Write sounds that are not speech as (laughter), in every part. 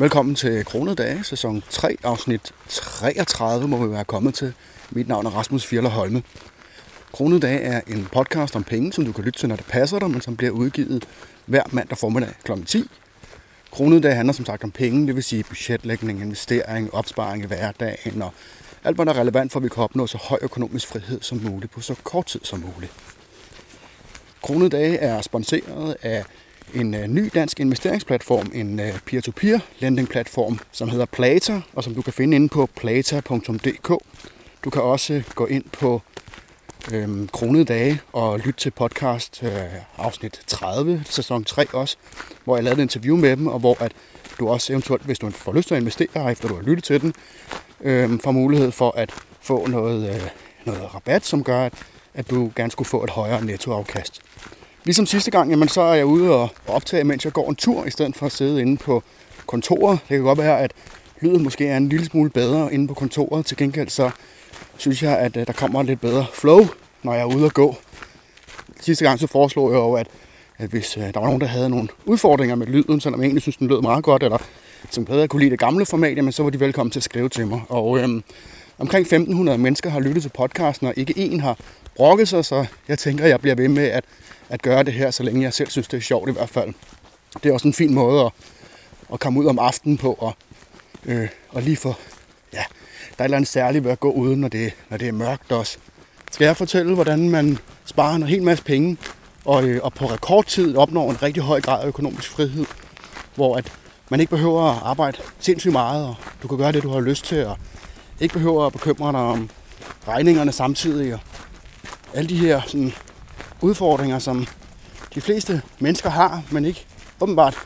Velkommen til Kronede Dage, sæson 3, afsnit 33, må vi være kommet til. Mit navn er Rasmus Fjerler Holme. Kronede Dage er en podcast om penge, som du kan lytte til, når det passer dig, men som bliver udgivet hver mandag formiddag kl. 10. Kronede Dage handler som sagt om penge, det vil sige budgetlægning, investering, opsparing i hverdagen og alt, hvad der er relevant for, at vi kan opnå så høj økonomisk frihed som muligt på så kort tid som muligt. Kronede Dage er sponsoreret af en øh, ny dansk investeringsplatform, en øh, peer-to-peer lending-platform, som hedder Plata, og som du kan finde inde på plata.dk. Du kan også øh, gå ind på øh, Kronede Dage og lytte til podcast øh, afsnit 30, sæson 3 også, hvor jeg lavede et interview med dem, og hvor at du også eventuelt, hvis du får lyst til at investere, efter du har lyttet til den, øh, får mulighed for at få noget, øh, noget rabat, som gør, at, at du gerne skulle få et højere nettoafkast. Ligesom sidste gang, jamen, så er jeg ude og optage, mens jeg går en tur, i stedet for at sidde inde på kontoret. Det kan godt være, at lyden måske er en lille smule bedre inde på kontoret. Til gengæld så synes jeg, at øh, der kommer lidt bedre flow, når jeg er ude og gå. Sidste gang så foreslog jeg jo, at, at hvis øh, der var nogen, der havde nogle udfordringer med lyden, selvom jeg egentlig synes, den lød meget godt, eller som bedre kunne lide det gamle format, jamen, så var de velkommen til at skrive til mig. Og øhm, omkring 1500 mennesker har lyttet til podcasten, og ikke en har brokket sig, så jeg tænker, at jeg bliver ved med at at gøre det her, så længe jeg selv synes, det er sjovt i hvert fald. Det er også en fin måde at, at komme ud om aftenen på, og, øh, og lige få, ja, der er et eller andet særligt ved at gå uden, når det, når det er mørkt også. Skal jeg fortælle, hvordan man sparer en hel masse penge, og, øh, og på rekordtid opnår en rigtig høj grad af økonomisk frihed, hvor at man ikke behøver at arbejde sindssygt meget, og du kan gøre det, du har lyst til, og ikke behøver at bekymre dig om regningerne samtidig, og alle de her sådan, udfordringer, som de fleste mennesker har, men ikke åbenbart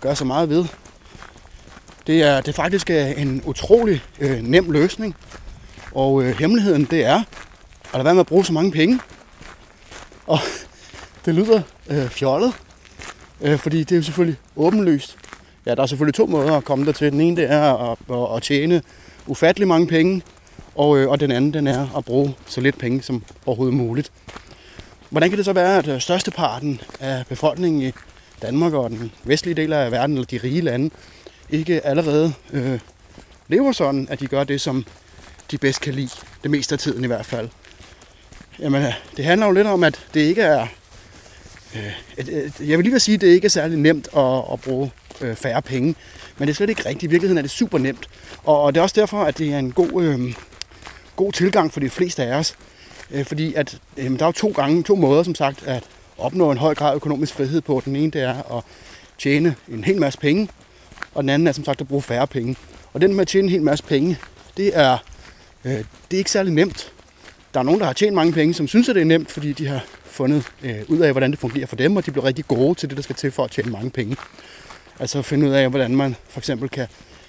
gør så meget ved. Det er, det er faktisk øh, en utrolig øh, nem løsning, og øh, hemmeligheden det er at lade være med at bruge så mange penge. Og (laughs) det lyder øh, fjollet, øh, fordi det er jo selvfølgelig åbenlyst. Ja, der er selvfølgelig to måder at komme der til. Den ene det er at, at, at tjene ufattelig mange penge, og, øh, og den anden den er at bruge så lidt penge som overhovedet muligt. Hvordan kan det så være, at øh, størsteparten af befolkningen i Danmark og den vestlige del af verden, eller de rige lande, ikke allerede øh, lever sådan, at de gør det, som de bedst kan lide, det meste af tiden i hvert fald. Jamen, øh, det handler jo lidt om, at det ikke er... Øh, jeg vil lige vil sige, at det ikke er særlig nemt at, at bruge øh, færre penge, men det er slet ikke rigtigt. I virkeligheden er det super nemt. Og, og det er også derfor, at det er en god, øh, god tilgang for de fleste af os, Øh, fordi at, øh, der er jo to gange, to måder som sagt, at opnå en høj grad af økonomisk frihed på. Den ene det er at tjene en hel masse penge, og den anden er som sagt at bruge færre penge. Og den med at tjene en hel masse penge, det er, øh, det er ikke særlig nemt. Der er nogen, der har tjent mange penge, som synes, at det er nemt, fordi de har fundet øh, ud af, hvordan det fungerer for dem, og de bliver rigtig gode til det, der skal til for at tjene mange penge. Altså finde ud af, hvordan man for eksempel kan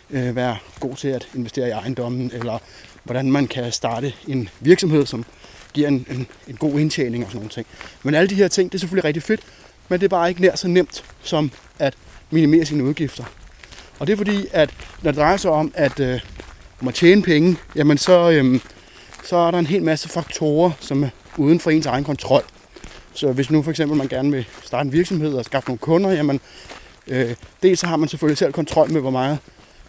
øh, være god til at investere i ejendommen, eller hvordan man kan starte en virksomhed, som giver en, en, en god indtjening og sådan nogle ting. Men alle de her ting, det er selvfølgelig rigtig fedt, men det er bare ikke nær så nemt som at minimere sine udgifter. Og det er fordi, at når det drejer sig om at, øh, om at tjene penge, jamen så, øh, så er der en hel masse faktorer, som er uden for ens egen kontrol. Så hvis nu for eksempel man gerne vil starte en virksomhed og skaffe nogle kunder, jamen øh, dels så har man selvfølgelig selv kontrol med, hvor meget,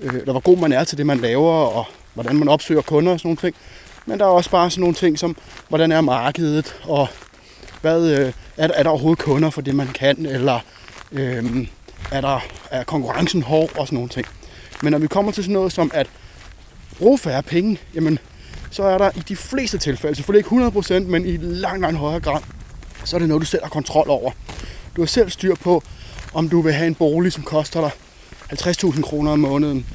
øh, eller hvor god man er til det, man laver, og hvordan man opsøger kunder og sådan nogle ting. Men der er også bare sådan nogle ting som, hvordan er markedet, og hvad, øh, er, der, er der overhovedet kunder for det, man kan, eller øh, er, der, er konkurrencen hård og sådan nogle ting. Men når vi kommer til sådan noget som at bruge færre penge, jamen, så er der i de fleste tilfælde, selvfølgelig ikke 100%, men i langt, langt højere grad, så er det noget, du selv har kontrol over. Du har selv styr på, om du vil have en bolig, som koster dig 50.000 kroner om måneden,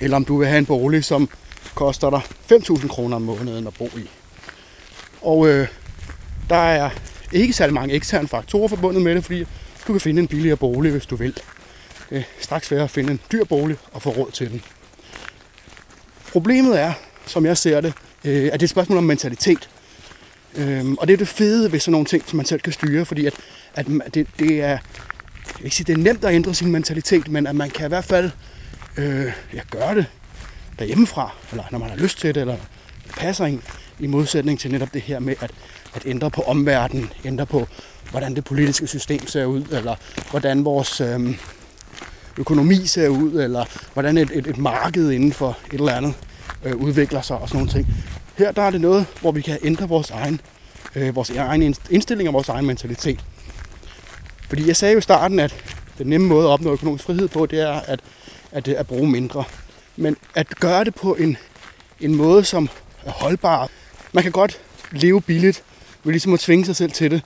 eller om du vil have en bolig, som koster der 5.000 kroner om måneden at bo i. Og øh, der er ikke særlig mange eksterne faktorer forbundet med det, fordi du kan finde en billigere bolig, hvis du vil. Det er straks sværere at finde en dyr bolig og få råd til den. Problemet er, som jeg ser det, øh, at det er et spørgsmål om mentalitet. Øh, og det er det fede ved sådan nogle ting, som man selv kan styre, fordi at, at det, det er jeg vil ikke sige, det er nemt at ændre sin mentalitet, men at man kan i hvert fald øh, ja, gøre det derhjemmefra, eller når man har lyst til det, eller det passer en, i modsætning til netop det her med at, at ændre på omverdenen, ændre på, hvordan det politiske system ser ud, eller hvordan vores, øhm, økonomi ser ud, eller hvordan et, et, et marked inden for et eller andet øh, udvikler sig og sådan nogle ting. Her der er det noget, hvor vi kan ændre vores egen, øh, vores egen indstilling og vores egen mentalitet. Fordi jeg sagde jo i starten, at den nemme måde at opnå økonomisk frihed på, det er at, at, at bruge mindre. Men at gøre det på en, en måde, som er holdbar. Man kan godt leve billigt, ved ligesom at tvinge sig selv til det.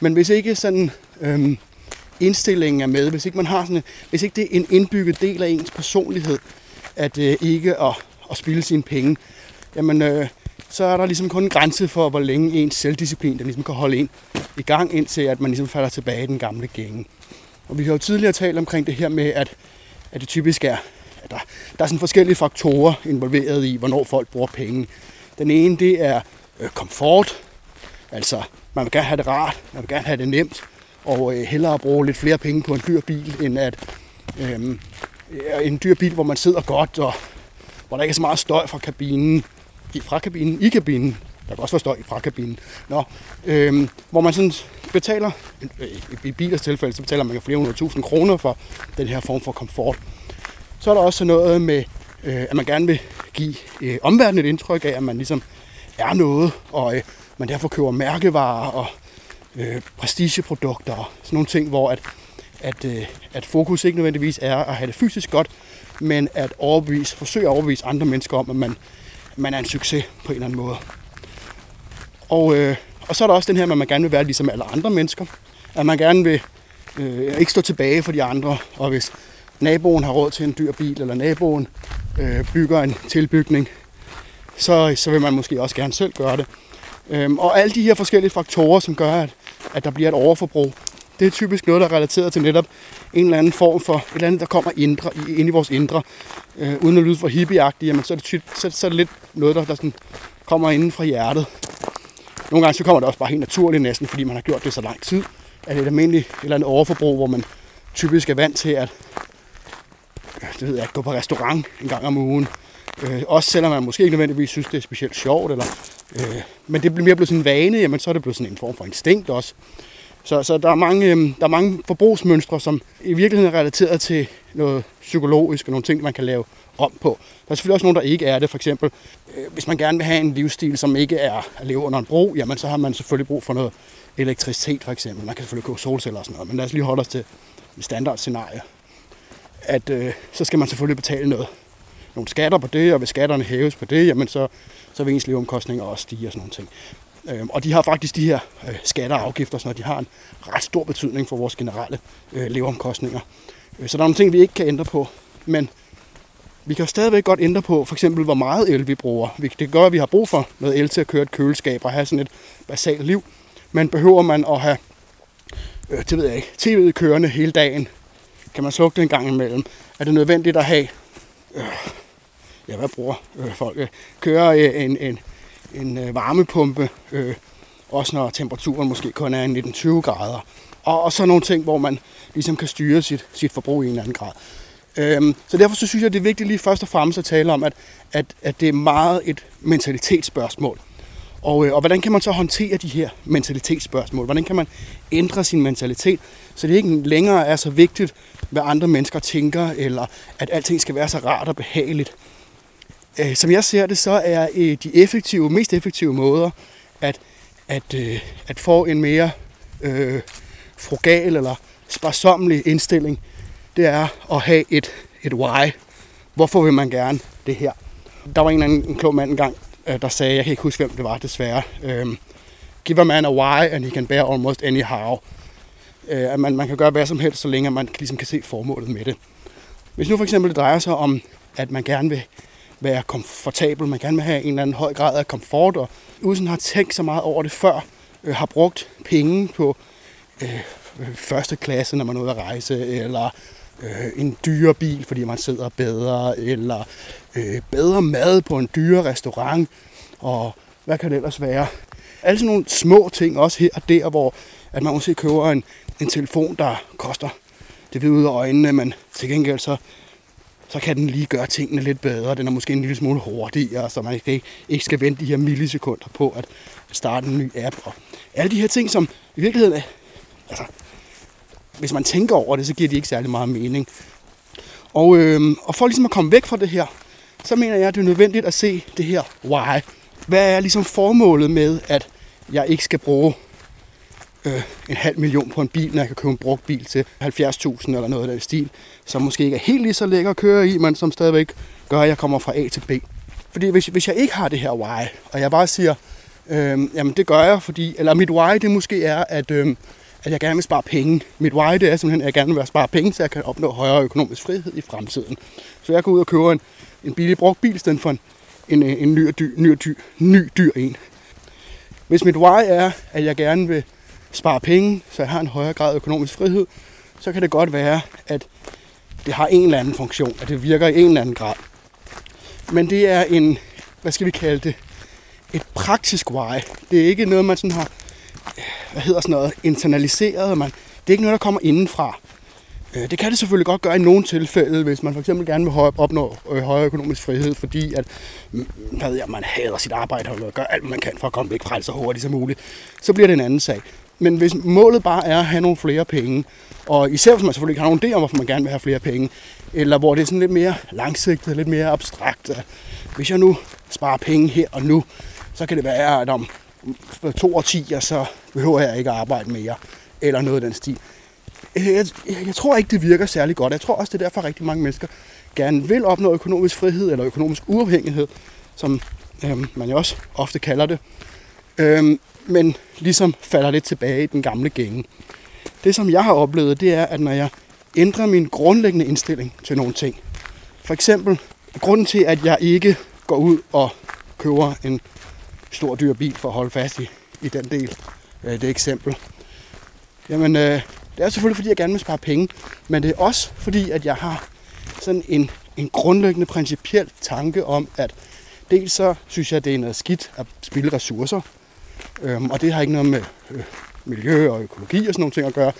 Men hvis ikke sådan øhm, indstillingen er med, hvis ikke man har sådan, hvis ikke det er en indbygget del af ens personlighed, at øh, ikke at, at spille sine penge, jamen øh, så er der ligesom kun en grænse for, hvor længe ens selvdisciplin den ligesom kan holde en i gang, indtil at man ligesom falder tilbage i den gamle gænge. Og vi har jo tidligere talt omkring det her med, at, at det typisk er, der, der er sådan forskellige faktorer involveret i, hvornår folk bruger penge. Den ene, det er øh, komfort. Altså, man vil gerne have det rart, man vil gerne have det nemt, og øh, hellere bruge lidt flere penge på en dyr bil, end at øhm, øh, en dyr bil, hvor man sidder godt, og hvor der ikke er så meget støj fra kabinen, i, fra kabinen, i kabinen. Der kan også være støj fra kabinen. Nå, øh, hvor man sådan betaler, øh, i bilers tilfælde, så betaler man jo flere hundrede tusind kroner for den her form for komfort. Så er der også noget med, øh, at man gerne vil give øh, omverdenen et indtryk af, at man ligesom er noget, og øh, man derfor køber mærkevarer og øh, prestigeprodukter og sådan nogle ting, hvor at, at, øh, at fokus ikke nødvendigvis er at have det fysisk godt, men at overbevise, forsøge at overbevise andre mennesker om, at man, man er en succes på en eller anden måde. Og, øh, og så er der også den her, at man gerne vil være ligesom alle andre mennesker. At man gerne vil øh, ikke stå tilbage for de andre, og hvis naboen har råd til en dyr bil, eller naboen øh, bygger en tilbygning, så, så vil man måske også gerne selv gøre det. Øhm, og alle de her forskellige faktorer, som gør, at, at der bliver et overforbrug, det er typisk noget, der er relateret til netop en eller anden form for et eller andet, der kommer indre, ind i vores indre. Øh, uden at lyde for hippieagtigt, jamen, så, er det typ, så, så er det lidt noget, der, der sådan kommer inden fra hjertet. Nogle gange så kommer det også bare helt naturligt næsten, fordi man har gjort det så lang tid, at det er et almindeligt et eller andet overforbrug, hvor man typisk er vant til at, det ved jeg, gå på restaurant en gang om ugen, Øh, også selvom man måske ikke nødvendigvis synes, det er specielt sjovt. Eller, øh, men det bliver mere blevet sådan en vane, jamen, så er det blevet sådan en form for instinkt også. Så, så der, er mange, øh, der er mange forbrugsmønstre, som i virkeligheden er relateret til noget psykologisk og nogle ting, man kan lave om på. Der er selvfølgelig også nogen, der ikke er det. For eksempel, øh, hvis man gerne vil have en livsstil, som ikke er at leve under en bro, jamen så har man selvfølgelig brug for noget elektricitet for eksempel. Man kan selvfølgelig købe solceller og sådan noget, men lad os lige holde os til standardscenarie. At øh, så skal man selvfølgelig betale noget nogle skatter på det, og hvis skatterne hæves på det, jamen så, så vil ens leveomkostninger også stige og sådan nogle ting. Øh, og de har faktisk de her øh, skatter og afgifter, så de har en ret stor betydning for vores generelle øh, leveomkostninger. Øh, så der er nogle ting, vi ikke kan ændre på, men vi kan jo stadigvæk godt ændre på, for eksempel hvor meget el vi bruger. Det gør, at vi har brug for noget el til at køre et køleskab og have sådan et basalt liv. Men behøver man at have øh, det ved jeg ikke, tv'et kørende hele dagen? Kan man slukke det en gang imellem? Er det nødvendigt at have øh, ja, hvad bruger øh, folk? Øh, kører øh, en, en, en øh, varmepumpe, øh, også når temperaturen måske kun er 19-20 grader. Og, og så nogle ting, hvor man ligesom kan styre sit, sit forbrug i en eller anden grad. Øhm, så derfor så synes jeg, det er vigtigt lige først og fremmest at tale om, at, at, at det er meget et mentalitetsspørgsmål. Og, øh, og hvordan kan man så håndtere de her mentalitetsspørgsmål? Hvordan kan man ændre sin mentalitet, så det ikke længere er så vigtigt, hvad andre mennesker tænker, eller at alting skal være så rart og behageligt. Øh, som jeg ser det, så er øh, de effektive, mest effektive måder at, at, øh, at få en mere øh, frugal eller sparsommelig indstilling, det er at have et, et why. Hvorfor vil man gerne det her? Der var en eller anden en klog mand engang, Øh, der sagde, jeg kan ikke huske, hvem det var desværre, øhm, give a man a why, and he can bear almost anyhow. Øh, at man, man kan gøre hvad som helst, så længe man ligesom kan se formålet med det. Hvis nu for eksempel det drejer sig om, at man gerne vil være komfortabel, man gerne vil have en eller anden høj grad af komfort, og uden har tænkt så meget over det før, øh, har brugt penge på øh, øh første klasse, når man er ude at rejse, eller øh, en dyre bil, fordi man sidder bedre, eller øh, bedre mad på en dyre restaurant, og hvad kan det ellers være? Alle sådan nogle små ting, også her og der, hvor at man måske køber en, en telefon, der koster det ved ud af øjnene, men til gengæld så, så kan den lige gøre tingene lidt bedre. Den er måske en lille smule hurtigere, så man ikke, ikke skal vente de her millisekunder på at starte en ny app. Og alle de her ting, som i virkeligheden er, altså, hvis man tænker over det, så giver de ikke særlig meget mening. Og, øh, og for ligesom at komme væk fra det her, så mener jeg, at det er nødvendigt at se det her why. Hvad er ligesom formålet med, at jeg ikke skal bruge øh, en halv million på en bil, når jeg kan købe en brugt bil til 70.000 eller noget af den stil, som måske ikke er helt lige så lækker at køre i, men som stadigvæk gør, at jeg kommer fra A til B. Fordi hvis, hvis jeg ikke har det her why, og jeg bare siger, øh, jamen det gør jeg, fordi, eller mit why det måske er, at, øh, at jeg gerne vil spare penge. Mit why det er simpelthen, at jeg gerne vil spare penge, så jeg kan opnå højere økonomisk frihed i fremtiden. Så jeg går ud og køber en, en billig brugt bil, i stedet for en, en, øh, en ny, dyr, ny, dyr, ny dyr en. Hvis mit why er, at jeg gerne vil spare penge, så jeg har en højere grad af økonomisk frihed, så kan det godt være, at det har en eller anden funktion, at det virker i en eller anden grad. Men det er en, hvad skal vi kalde det, et praktisk why. Det er ikke noget, man sådan har, hvad hedder sådan noget, internaliseret. Man, det er ikke noget, der kommer indenfra. Øh, det kan det selvfølgelig godt gøre i nogle tilfælde, hvis man for eksempel gerne vil opnå øh, højere økonomisk frihed, fordi at, mm, hvad ved jeg, man hader sit arbejde og gør alt, man kan for at komme væk fra det så hurtigt som muligt. Så bliver det en anden sag. Men hvis målet bare er at have nogle flere penge, og især hvis man selvfølgelig ikke har nogen idé om, hvorfor man gerne vil have flere penge, eller hvor det er sådan lidt mere langsigtet, lidt mere abstrakt. Hvis jeg nu sparer penge her og nu, så kan det være, at om to årtier, så behøver jeg ikke at arbejde mere, eller noget af den stil. Øh, jeg, jeg tror ikke, det virker særlig godt. Jeg tror også, det er derfor, at rigtig mange mennesker gerne vil opnå økonomisk frihed, eller økonomisk uafhængighed, som øhm, man jo også ofte kalder det. Øhm, men ligesom falder lidt tilbage i den gamle gænge. Det, som jeg har oplevet, det er, at når jeg ændrer min grundlæggende indstilling til nogle ting, for eksempel grunden til, at jeg ikke går ud og køber en stor dyr bil for at holde fast i, i den del, øh, det eksempel, jamen øh, det er selvfølgelig, fordi jeg gerne vil spare penge, men det er også fordi, at jeg har sådan en, en grundlæggende principiel tanke om, at dels så synes jeg, det er noget skidt at spille ressourcer, Øhm, og det har ikke noget med øh, miljø og økologi og sådan nogle ting at gøre.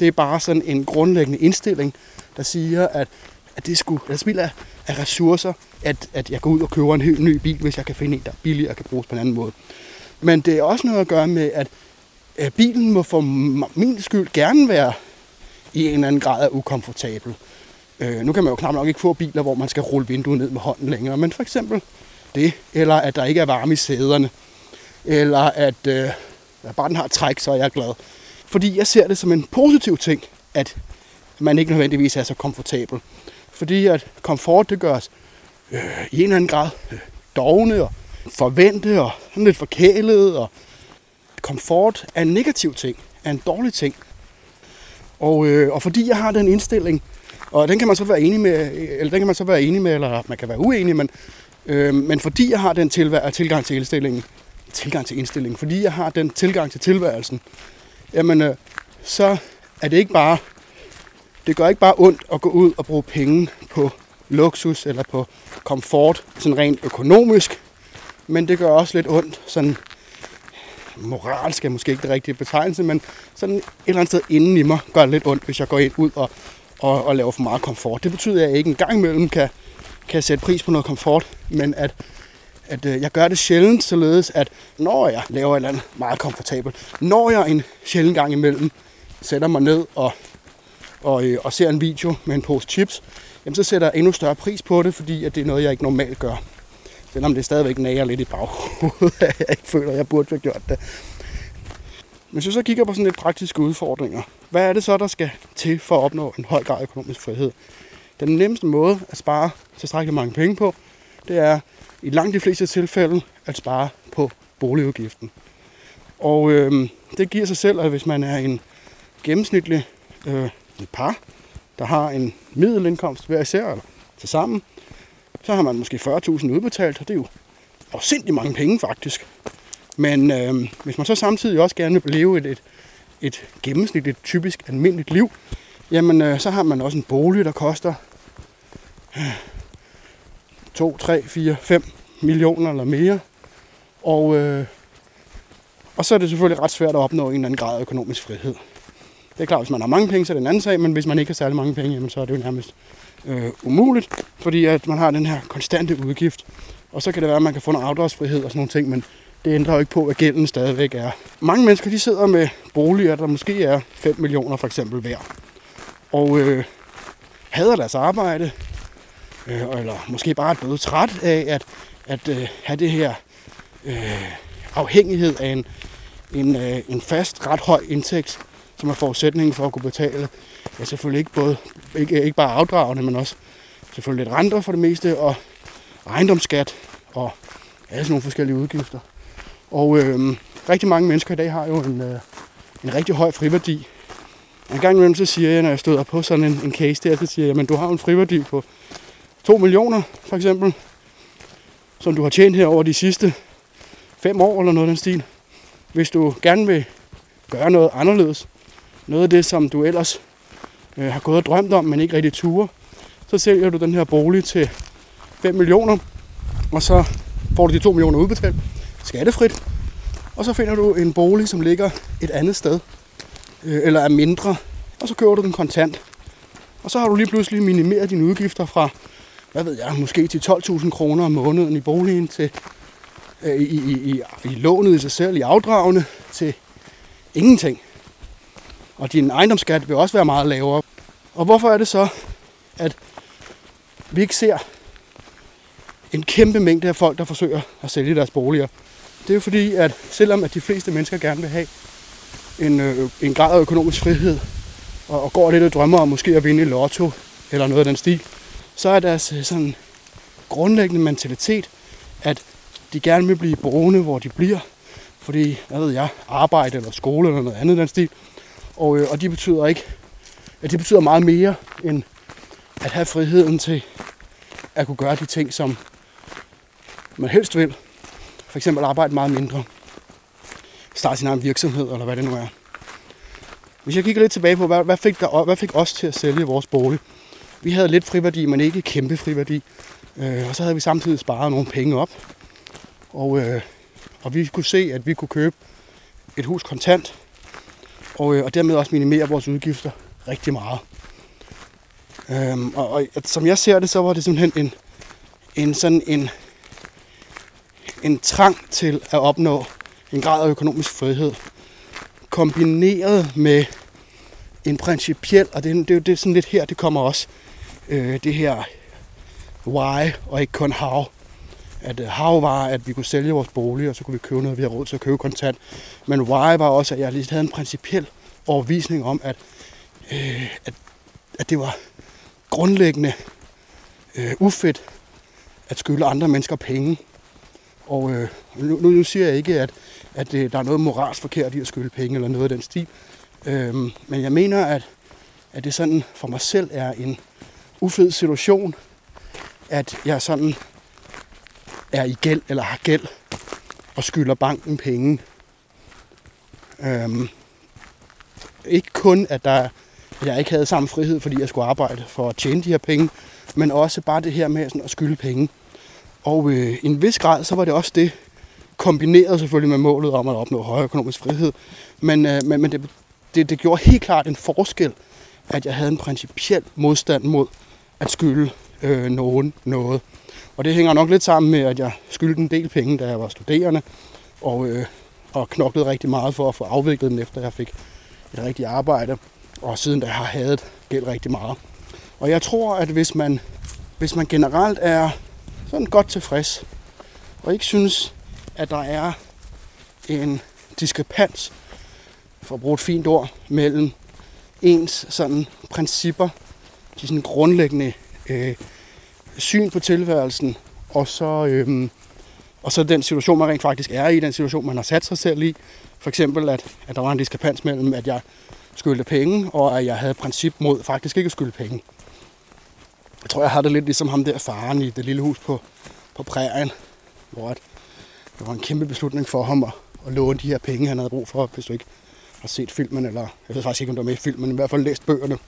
Det er bare sådan en grundlæggende indstilling, der siger, at, at det skulle, at spild af, af ressourcer, at, at jeg går ud og køber en helt ny bil, hvis jeg kan finde en, der er billig og kan bruges på en anden måde. Men det er også noget at gøre med, at, at bilen må for min skyld gerne være i en eller anden grad af ukomfortabel. Øh, nu kan man jo knap nok ikke få biler, hvor man skal rulle vinduet ned med hånden længere, men for eksempel det, eller at der ikke er varme i sæderne, eller at øh, bare den har træk, så er jeg glad. Fordi jeg ser det som en positiv ting, at man ikke nødvendigvis er så komfortabel. Fordi at komfort, det gør os øh, i en eller anden grad øh, dogne og forvente og sådan lidt forkælet. Og komfort er en negativ ting, er en dårlig ting. Og, øh, og fordi jeg har den indstilling, og den kan man så være enig med, eller den kan man så være enig med, eller man kan være uenig, men, øh, men fordi jeg har den tilgang til indstillingen, tilgang til indstillingen, fordi jeg har den tilgang til tilværelsen, jamen øh, så er det ikke bare, det gør ikke bare ondt at gå ud og bruge penge på luksus eller på komfort, sådan rent økonomisk, men det gør også lidt ondt, sådan moralsk er måske ikke det rigtige betegnelse, men sådan et eller andet sted inden i mig gør det lidt ondt, hvis jeg går ind ud og, og, og laver for meget komfort. Det betyder, at jeg ikke engang imellem kan, kan sætte pris på noget komfort, men at at øh, jeg gør det sjældent, således at når jeg laver et eller andet meget komfortabelt, når jeg en sjældent gang imellem sætter mig ned og, og, øh, og ser en video med en pose chips, jamen så sætter jeg endnu større pris på det, fordi at det er noget, jeg ikke normalt gør. Selvom det stadigvæk nager lidt i baghovedet, (laughs) jeg ikke føler, at jeg burde have gjort det. Men hvis jeg så kigger på sådan lidt praktiske udfordringer, hvad er det så, der skal til for at opnå en høj grad af økonomisk frihed? Den nemmeste måde at spare tilstrækkeligt mange penge på, det er i langt de fleste tilfælde at spare på boligudgiften. Og øh, det giver sig selv, at hvis man er en gennemsnitlig øh, et par, der har en middelindkomst hver især, eller til sammen, så har man måske 40.000 udbetalt, og det er jo afsindelig mange penge faktisk. Men øh, hvis man så samtidig også gerne vil leve et, et, et gennemsnitligt, typisk almindeligt liv, jamen øh, så har man også en bolig, der koster 2, 3, 4, 5 millioner eller mere. Og, øh, og så er det selvfølgelig ret svært at opnå en eller anden grad af økonomisk frihed. Det er klart, hvis man har mange penge, så er det en anden sag, men hvis man ikke har særlig mange penge, jamen, så er det jo nærmest øh, umuligt, fordi at man har den her konstante udgift. Og så kan det være, at man kan få en afdragsfrihed og sådan nogle ting, men det ændrer jo ikke på, at gælden stadigvæk er. Mange mennesker de sidder med boliger, der måske er 5 millioner for eksempel værd. Og øh, hader deres arbejde, øh, eller måske bare er blevet træt af at, at øh, have det her øh, afhængighed af en, en, øh, en fast, ret høj indtægt, som er forudsætningen for at kunne betale ja, selvfølgelig ikke, både, ikke, ikke bare afdragende, men også selvfølgelig lidt renter for det meste, og ejendomsskat, og ja, sådan nogle forskellige udgifter. Og øh, rigtig mange mennesker i dag har jo en, øh, en rigtig høj friværdi. En gang imellem så siger jeg, når jeg støder på sådan en, en case der, så siger jeg, at du har en friværdi på 2 millioner for eksempel, som du har tjent her over de sidste 5 år eller noget af den stil. Hvis du gerne vil gøre noget anderledes, noget af det, som du ellers øh, har gået og drømt om, men ikke rigtig ture, så sælger du den her bolig til 5 millioner, og så får du de 2 millioner udbetalt skattefrit, og så finder du en bolig, som ligger et andet sted, øh, eller er mindre, og så køber du den kontant. Og så har du lige pludselig minimeret dine udgifter fra, hvad ved jeg, måske til 12.000 kroner om måneden i boligen, til øh, i, i, i, i lånet i sig selv, i afdragene, til ingenting. Og din ejendomsskat vil også være meget lavere. Og hvorfor er det så, at vi ikke ser en kæmpe mængde af folk, der forsøger at sælge deres boliger? Det er jo fordi, at selvom at de fleste mennesker gerne vil have en, øh, en grad af økonomisk frihed, og, og går lidt og drømmer om måske at vinde i lotto, eller noget af den stil, så er deres øh, sådan grundlæggende mentalitet, at de gerne vil blive boende, hvor de bliver, fordi, hvad ved jeg, arbejde eller skole eller noget andet den stil. Og, øh, og de betyder ikke, at det betyder meget mere end at have friheden til at kunne gøre de ting, som man helst vil. For eksempel arbejde meget mindre. Starte sin egen virksomhed, eller hvad det nu er. Hvis jeg kigger lidt tilbage på, hvad, hvad, fik, der, hvad fik os til at sælge vores bolig? Vi havde lidt friværdi, men ikke kæmpe friværdi. Øh, og så havde vi samtidig sparet nogle penge op. Og, øh, og vi kunne se, at vi kunne købe et hus kontant, og, øh, og dermed også minimere vores udgifter rigtig meget. Øhm, og, og som jeg ser det, så var det simpelthen en, en sådan en, en trang til at opnå en grad af økonomisk frihed, kombineret med en principiel, og det, det, det er sådan lidt her, det kommer også, øh, det her why og ikke kun how. At øh, uh, how var, at vi kunne sælge vores bolig, og så kunne vi købe noget, vi har råd til at købe kontant. Men why var også, at jeg lige havde en principiel overvisning om, at, øh, at, at det var grundlæggende øh, ufedt at skylde andre mennesker penge. Og øh, nu, nu siger jeg ikke, at, at det, der er noget moralsk forkert i at skylde penge eller noget af den stil. Øh, men jeg mener, at, at det sådan for mig selv er en ufed situation, at jeg sådan er i gæld eller har gæld og skylder banken penge. Øhm, ikke kun, at, der, at jeg ikke havde samme frihed, fordi jeg skulle arbejde for at tjene de her penge, men også bare det her med sådan at skylde penge. Og øh, i en vis grad, så var det også det, kombineret selvfølgelig med målet om at opnå højere økonomisk frihed. Men, øh, men, men det, det, det gjorde helt klart en forskel, at jeg havde en principiel modstand mod at skylde øh, nogen noget. Og det hænger nok lidt sammen med, at jeg skyldte en del penge, da jeg var studerende, og, øh, og knoklede rigtig meget for at få afviklet den, efter jeg fik et rigtigt arbejde, og siden da jeg har hadet gæld rigtig meget. Og jeg tror, at hvis man, hvis man generelt er sådan godt tilfreds, og ikke synes, at der er en diskrepans, for at bruge et fint ord, mellem ens sådan principper, de sådan grundlæggende øh, syn på tilværelsen, og så, øhm, og så den situation, man rent faktisk er i, den situation, man har sat sig selv i. For eksempel, at, at der var en diskrepans mellem, at jeg skyldte penge, og at jeg havde princip mod faktisk ikke at skylde penge. Jeg tror, jeg har det lidt ligesom ham der faren i det lille hus på, på prærien, hvor at det var en kæmpe beslutning for ham at, at låne de her penge, han havde brug for, hvis du ikke har set filmen, eller jeg ved faktisk ikke, om du er med i filmen, men i hvert fald læst bøgerne,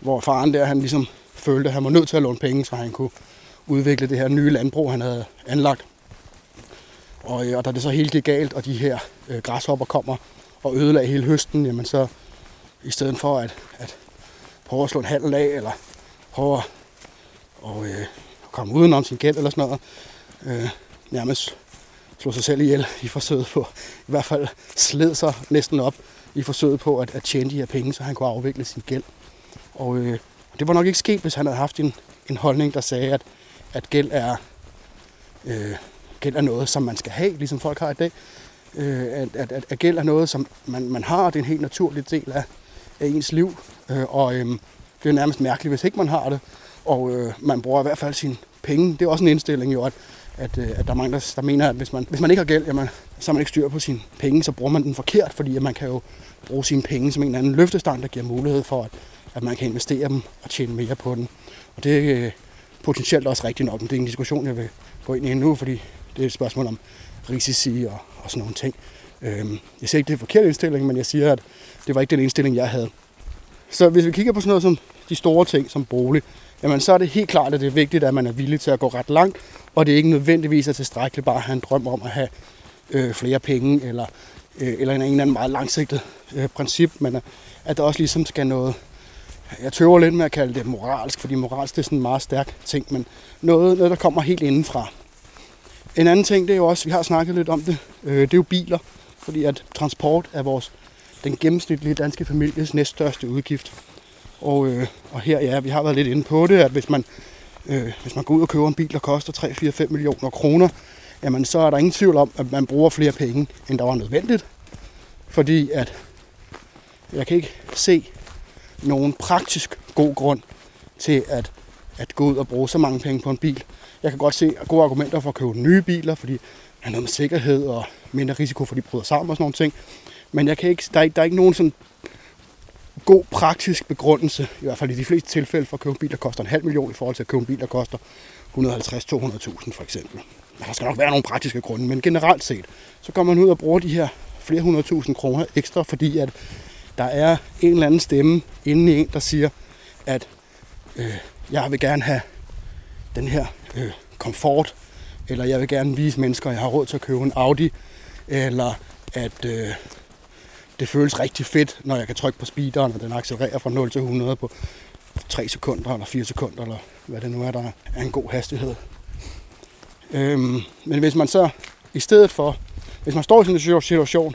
hvor faren der, han ligesom følte, at han var nødt til at låne penge, så han kunne udvikle det her nye landbrug, han havde anlagt. Og, øh, og da det så helt gik galt, og de her øh, græshopper kommer og ødelagde hele høsten, jamen så i stedet for at, at prøve at slå en handel af, eller prøve at og, øh, komme udenom sin gæld eller sådan noget, øh, nærmest slå sig selv ihjel i forsøget på, i hvert fald sled sig næsten op i forsøget på at, at tjene de her penge, så han kunne afvikle sin gæld. Og, øh, det var nok ikke sket, hvis han havde haft en, en holdning, der sagde, at, at gæld er, øh, gæld er noget, som man skal have, ligesom folk har i dag. Øh, at, at, at, at gæld er noget, som man, man har, og det er en helt naturlig del af, af ens liv. Øh, og øh, det er nærmest mærkeligt, hvis ikke man har det. Og øh, man bruger i hvert fald sine penge. Det er også en indstilling jo, at, at, øh, at der er mange, der, der mener, at hvis man, hvis man ikke har gæld, jamen, så har man ikke styr på sine penge, så bruger man den forkert, fordi at man kan jo bruge sine penge som en eller anden løftestang, der giver mulighed for, at, at man kan investere dem og tjene mere på den. Og det er potentielt også rigtigt nok, men det er en diskussion, jeg vil gå ind i nu, fordi det er et spørgsmål om risici og, og sådan nogle ting. Øhm, jeg siger ikke, det er en forkert indstilling, men jeg siger, at det var ikke den indstilling, jeg havde. Så hvis vi kigger på sådan noget som de store ting, som bolig, jamen så er det helt klart, at det er vigtigt, at man er villig til at gå ret langt, og det er ikke nødvendigvis er tilstrækkeligt bare at have en drøm om at have øh, flere penge, eller, øh, eller en, en eller anden meget langsigtet øh, princip, men at der også ligesom skal noget, jeg tøver lidt med at kalde det moralsk, fordi moralsk det er sådan en meget stærk ting, men noget, noget der kommer helt indenfra. En anden ting, det er jo også, vi har snakket lidt om det, øh, det er jo biler, fordi at transport er vores, den gennemsnitlige danske families næststørste udgift. Og, øh, og her, ja, vi har været lidt inde på det, at hvis man, øh, hvis man går ud og køber en bil, der koster 3, 4, 5 millioner kroner, jamen så er der ingen tvivl om, at man bruger flere penge, end der var nødvendigt. Fordi at jeg kan ikke se nogen praktisk god grund til at, at gå ud og bruge så mange penge på en bil. Jeg kan godt se gode argumenter for at købe nye biler, fordi der er noget med sikkerhed og mindre risiko for, at de bryder sammen og sådan nogle ting. Men jeg kan ikke, der, er ikke, der er ikke nogen sådan god praktisk begrundelse, i hvert fald i de fleste tilfælde, for at købe en bil, der koster en halv million, i forhold til at købe en bil, der koster 150-200.000 for eksempel. Der skal nok være nogle praktiske grunde, men generelt set, så kommer man ud og bruger de her flere hundredtusind kroner ekstra, fordi at der er en eller anden stemme inde i en, der siger, at øh, jeg vil gerne have den her øh, komfort, eller jeg vil gerne vise mennesker, at jeg har råd til at købe en Audi, eller at øh, det føles rigtig fedt, når jeg kan trykke på speederen, og den accelererer fra 0 til 100 på 3 sekunder eller 4 sekunder, eller hvad det nu er, der er en god hastighed. Øhm, men hvis man så i stedet for, hvis man står i sådan en situation,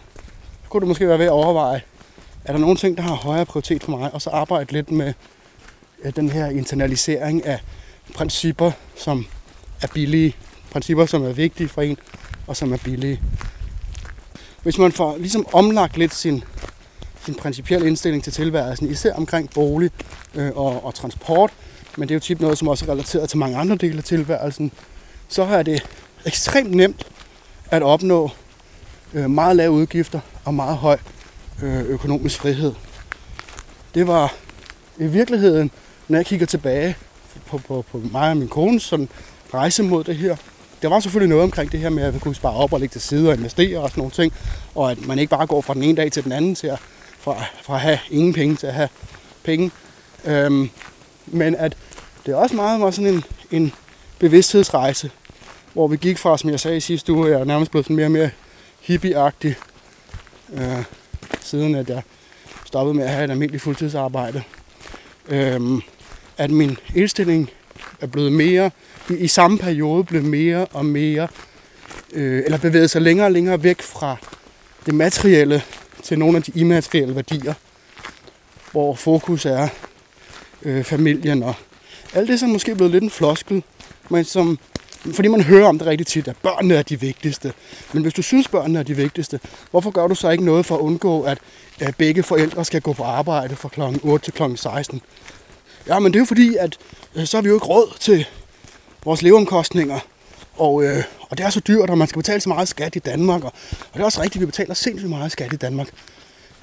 så kunne det måske være ved at overveje, er der nogle ting, der har højere prioritet for mig, og så arbejde lidt med øh, den her internalisering af principper, som er billige, principper, som er vigtige for en, og som er billige. Hvis man får ligesom omlagt lidt sin, sin principielle indstilling til tilværelsen, især omkring bolig øh, og, og transport, men det er jo tit noget, som også er relateret til mange andre dele af tilværelsen, så er det ekstremt nemt at opnå øh, meget lave udgifter og meget høj Øh, økonomisk frihed. Det var i virkeligheden, når jeg kigger tilbage på, på, på mig og min kone, sådan rejse mod det her, der var selvfølgelig noget omkring det her med, at vi kunne spare op og lægge til side og investere og sådan nogle ting, og at man ikke bare går fra den ene dag til den anden til at, fra, fra at have ingen penge til at have penge. Øhm, men at det er også meget var sådan en, en bevidsthedsrejse, hvor vi gik fra, som jeg sagde i sidste uge, jeg er nærmest blevet sådan mere og mere hippieagtig, øh, siden at jeg stoppede med at have et almindeligt fuldtidsarbejde. Øhm, at min indstilling er blevet mere, i, i samme periode blevet mere og mere, øh, eller bevæget sig længere og længere væk fra det materielle til nogle af de immaterielle værdier, hvor fokus er øh, familien og alt det, som måske er blevet lidt en floskel, men som, fordi man hører om det rigtig tit, at børnene er de vigtigste. Men hvis du synes, børnene er de vigtigste, hvorfor gør du så ikke noget for at undgå, at, begge forældre skal gå på arbejde fra kl. 8 til kl. 16? Ja, men det er jo fordi, at øh, så har vi jo ikke råd til vores leveomkostninger. Og, øh, og det er så dyrt, og man skal betale så meget skat i Danmark. Og, og det er også rigtigt, at vi betaler sindssygt meget skat i Danmark.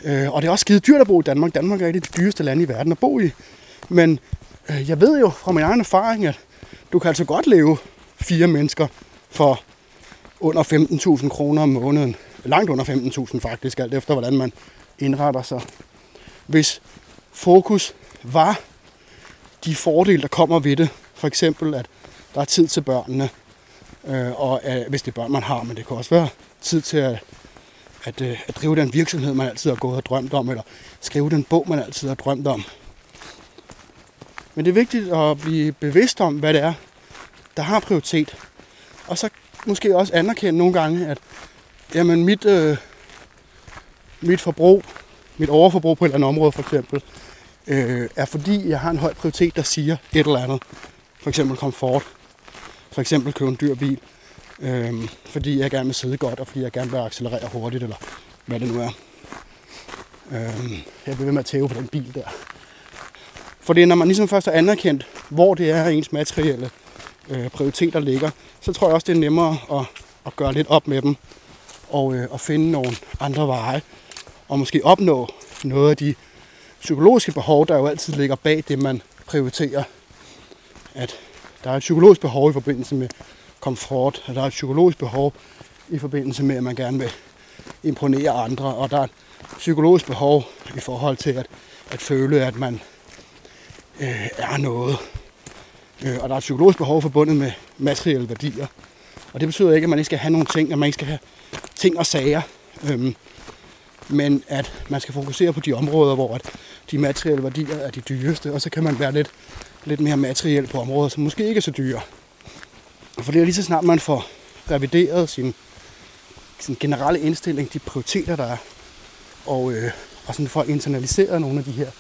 Øh, og det er også skide dyrt at bo i Danmark. Danmark er et af de dyreste lande i verden at bo i. Men øh, jeg ved jo fra min egen erfaring, at du kan altså godt leve fire mennesker for under 15.000 kroner om måneden. Langt under 15.000 faktisk, alt efter hvordan man indretter sig. Hvis fokus var de fordele, der kommer ved det. For eksempel, at der er tid til børnene, øh, og øh, hvis det er børn, man har, men det kan også være tid til at, at, øh, at drive den virksomhed, man altid har gået og drømt om, eller skrive den bog, man altid har drømt om. Men det er vigtigt at blive bevidst om, hvad det er, der har prioritet. Og så måske også anerkende nogle gange, at jamen, mit, øh, mit forbrug, mit overforbrug på et eller andet område for eksempel, øh, er fordi, jeg har en høj prioritet, der siger et eller andet. For eksempel komfort. For eksempel købe en dyr bil. Øh, fordi jeg gerne vil sidde godt, og fordi jeg gerne vil accelerere hurtigt, eller hvad det nu er. Øh, jeg bliver ved med at tæve på den bil der. For det er, når man ligesom først har anerkendt, hvor det er ens materielle øh, prioriteter ligger, så tror jeg også, det er nemmere at, at gøre lidt op med dem og, øh, og finde nogle andre veje og måske opnå noget af de psykologiske behov, der jo altid ligger bag det, man prioriterer. At der er et psykologisk behov i forbindelse med komfort, at der er et psykologisk behov i forbindelse med, at man gerne vil imponere andre, og der er et psykologisk behov i forhold til at, at føle, at man øh, er noget. Øh, og der er et psykologisk behov forbundet med materielle værdier. Og det betyder ikke, at man ikke skal have nogle ting, at man ikke skal have ting og sager. Øhm, men at man skal fokusere på de områder, hvor at de materielle værdier er de dyreste, og så kan man være lidt, lidt mere materiel på områder, som måske ikke er så dyre. For det er lige så snart man får revideret sin, sin generelle indstilling, de prioriteter, der er, og, øh, og sådan får internaliseret nogle af de her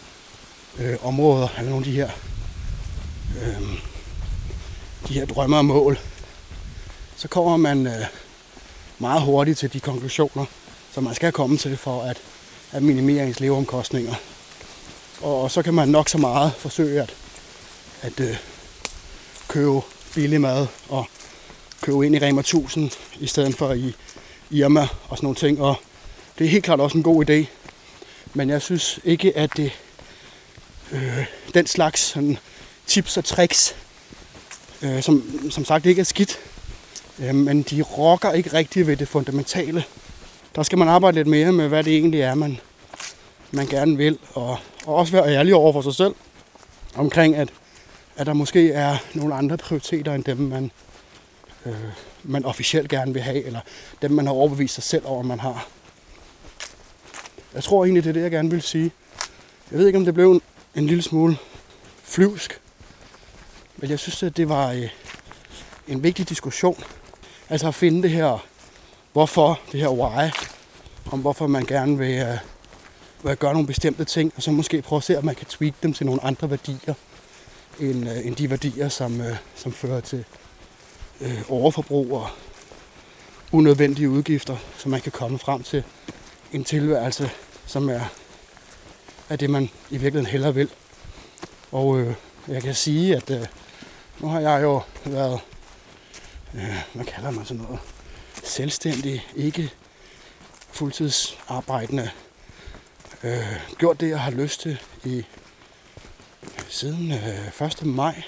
øh, områder, eller nogle af de her, øh, de her drømme og mål, så kommer man øh, meget hurtigt til de konklusioner, som man skal komme til for at, at minimere ens leveomkostninger. Og så kan man nok så meget forsøge at, at øh, købe billig mad og købe ind i Rema 1000 i stedet for i Irma og sådan nogle ting. Og det er helt klart også en god idé. Men jeg synes ikke, at det øh, den slags sådan, tips og tricks, øh, som som sagt ikke er skidt, øh, men de rokker ikke rigtigt ved det fundamentale. Der skal man arbejde lidt mere med, hvad det egentlig er, man, man gerne vil, og, og også være ærlig over for sig selv omkring, at, at der måske er nogle andre prioriteter end dem, man, øh, man officielt gerne vil have, eller dem, man har overbevist sig selv over, man har. Jeg tror egentlig, det er det, jeg gerne vil sige. Jeg ved ikke, om det blev en, en lille smule flyvsk, men jeg synes, at det var øh, en vigtig diskussion. Altså at finde det her, hvorfor, det her why, om hvorfor man gerne vil, øh, vil gøre nogle bestemte ting, og så måske prøve at se, om man kan tweak dem til nogle andre værdier, end, øh, end de værdier, som, øh, som fører til øh, overforbrug og unødvendige udgifter, så man kan komme frem til en tilværelse, som er, er det, man i virkeligheden hellere vil. Og øh, jeg kan sige, at øh, nu har jeg jo været, øh, hvad kalder man sådan noget, selvstændig, ikke fuldtidsarbejdende, øh, gjort det, jeg har lyst til i siden øh, 1. maj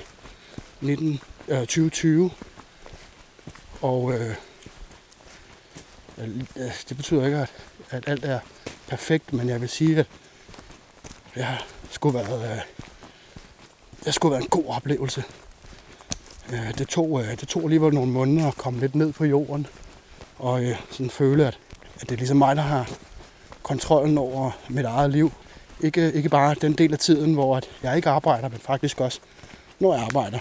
19, øh, 2020. Og øh, det betyder ikke, at, at alt er perfekt, men jeg vil sige, at jeg skulle være, øh, det skulle være en god oplevelse. Øh, det, tog, øh, det tog alligevel nogle måneder at komme lidt ned på jorden, og øh, sådan føle, at, at det er ligesom mig, der har kontrollen over mit eget liv. Ikke, ikke bare den del af tiden, hvor at jeg ikke arbejder, men faktisk også, når jeg arbejder.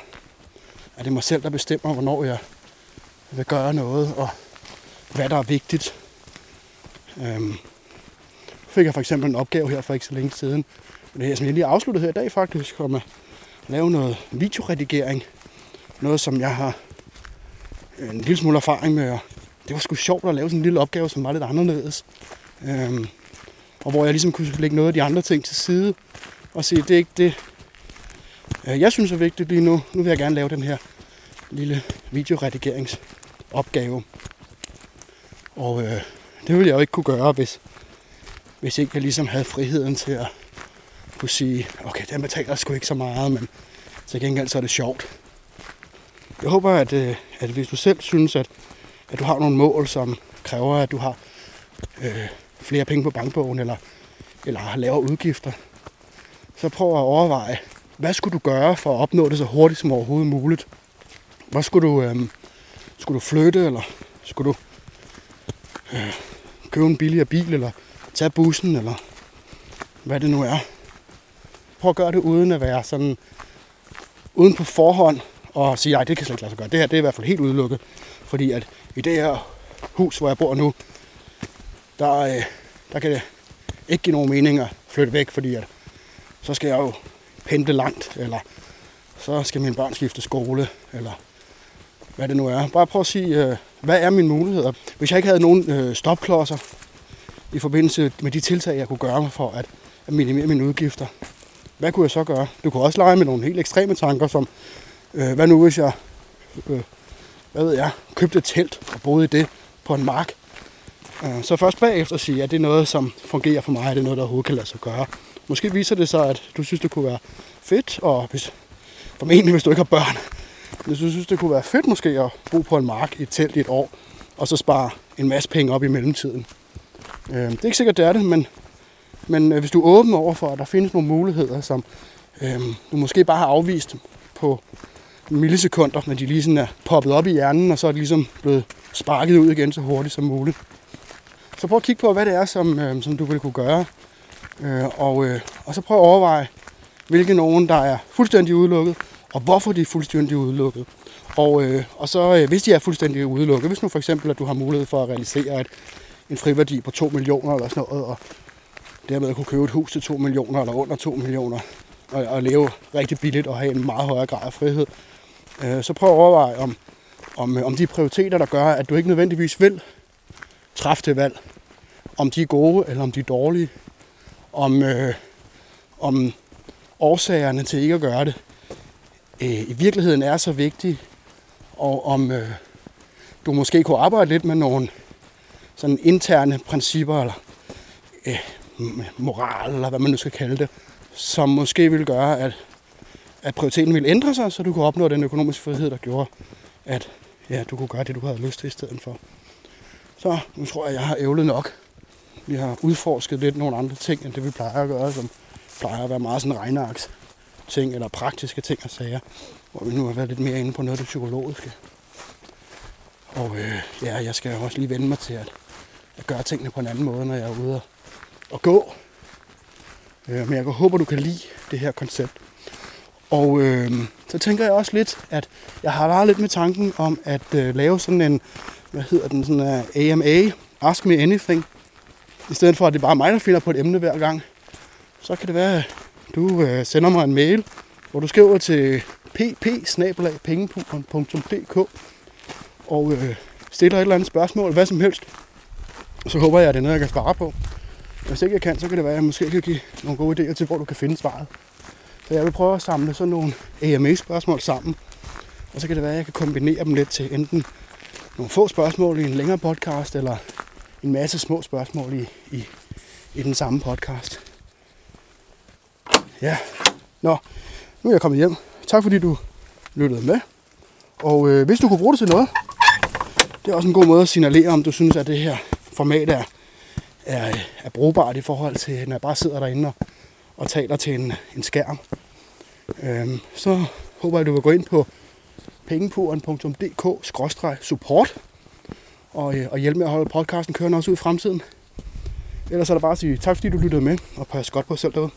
At det er mig selv, der bestemmer, hvornår jeg vil gøre noget, og hvad der er vigtigt. Øhm, fik jeg for eksempel en opgave her for ikke så længe siden. Det her, som jeg lige afsluttet her i dag faktisk, om at lave noget videoredigering. Noget, som jeg har øh, en lille smule erfaring med. Og det var sgu sjovt at lave sådan en lille opgave, som var lidt anderledes. Øhm, og hvor jeg ligesom kunne lægge noget af de andre ting til side og sige, det er ikke det, øh, jeg synes er vigtigt lige nu. Nu vil jeg gerne lave den her lille videoredigeringsopgave. Og øh, det ville jeg jo ikke kunne gøre, hvis, hvis ikke jeg ligesom havde friheden til at kunne sige, okay, den betaler sgu ikke så meget, men til gengæld så er det sjovt. Jeg håber, at, øh, at hvis du selv synes, at, at du har nogle mål, som kræver, at du har øh, flere penge på bankbogen, eller, eller har lavere udgifter, så prøv at overveje, hvad skulle du gøre for at opnå det så hurtigt som overhovedet muligt? Hvad skulle du, øh, skulle du flytte, eller skulle du øh, købe en billigere bil, eller tage bussen, eller hvad det nu er. Prøv at gøre det uden at være sådan, uden på forhånd og sige, nej, det kan slet ikke lade sig gøre. Det her det er i hvert fald helt udelukket, fordi at i det her hus, hvor jeg bor nu, der, øh, der kan det ikke give nogen mening at flytte væk, fordi at så skal jeg jo pendle langt, eller så skal mine børn skifte skole, eller hvad det nu er. Bare prøv at sige, øh, hvad er mine muligheder? Hvis jeg ikke havde nogen øh, stopklodser i forbindelse med de tiltag, jeg kunne gøre for at, at minimere mine udgifter, hvad kunne jeg så gøre? Du kunne også lege med nogle helt ekstreme tanker, som øh, hvad nu hvis jeg, øh, hvad ved jeg, købte et telt og boede i det på en mark. Øh, så først bagefter sige, at det er noget, som fungerer for mig, at det er noget, der overhovedet kan lade sig gøre. Måske viser det sig, at du synes, det kunne være fedt, og hvis, formentlig hvis du ikke har børn, hvis du synes, det kunne være fedt måske at bo på en mark i et telt i et år, og så spare en masse penge op i mellemtiden. Øh, det er ikke sikkert, det er det, men, men øh, hvis du er åben over for, at der findes nogle muligheder, som øh, du måske bare har afvist på millisekunder, men de lige sådan er poppet op i hjernen, og så er det ligesom blevet sparket ud igen så hurtigt som muligt. Så prøv at kigge på, hvad det er, som, øh, som du vil kunne gøre. Øh, og, øh, og så prøv at overveje, hvilke nogen, der er fuldstændig udelukket, og hvorfor de er fuldstændig udelukket. Og, øh, og så øh, hvis de er fuldstændig udelukket, hvis nu for eksempel, at du har mulighed for at realisere et, en friværdi på 2 millioner eller sådan noget, og dermed kunne købe et hus til 2 millioner eller under 2 millioner, og, og leve rigtig billigt og have en meget højere grad af frihed, øh, så prøv at overveje, om, om, øh, om de prioriteter, der gør, at du ikke nødvendigvis vil træffe det valg, om de er gode eller om de er dårlige, om, øh, om årsagerne til ikke at gøre det øh, i virkeligheden er så vigtige, og om øh, du måske kunne arbejde lidt med nogle sådan interne principper, eller øh, moral, eller hvad man nu skal kalde det, som måske vil gøre, at, at prioriteten ville ændre sig, så du kunne opnå den økonomiske frihed, der gjorde, at ja, du kunne gøre det, du havde lyst til i stedet for. Så nu tror jeg, jeg har ævlet nok. Vi har udforsket lidt nogle andre ting, end det vi plejer at gøre, som plejer at være meget sådan regnearks ting, eller praktiske ting og sager, hvor vi nu har været lidt mere inde på noget af det psykologiske. Og øh, ja, jeg skal også lige vende mig til at, at gøre tingene på en anden måde, når jeg er ude og, og gå. Øh, men jeg håber, du kan lide det her koncept. Og øh, så tænker jeg også lidt, at jeg har været lidt med tanken om at øh, lave sådan en, hvad hedder den, sådan en øh, AMA, Ask Me Anything. I stedet for, at det er bare mig, der finder på et emne hver gang. Så kan det være, at du øh, sender mig en mail, hvor du skriver til pp og øh, stiller et eller andet spørgsmål, hvad som helst. Så håber jeg, at det er noget, jeg kan svare på. Hvis ikke jeg kan, så kan det være, at jeg måske kan give nogle gode idéer til, hvor du kan finde svaret. Så jeg vil prøve at samle sådan nogle AMA-spørgsmål sammen. Og så kan det være, at jeg kan kombinere dem lidt til enten nogle få spørgsmål i en længere podcast, eller en masse små spørgsmål i, i, i den samme podcast. Ja, nå, nu er jeg kommet hjem. Tak fordi du lyttede med. Og øh, hvis du kunne bruge det til noget, det er også en god måde at signalere, om du synes, at det her format er, er, er brugbart i forhold til, når jeg bare sidder derinde og, og taler til en, en skærm. Øhm, så håber jeg, at du vil gå ind på pengepuren.dk-support og, øh, og hjælpe med at holde podcasten kørende også ud i fremtiden. Ellers er der bare at sige tak, fordi du lyttede med, og pas godt på selv derude.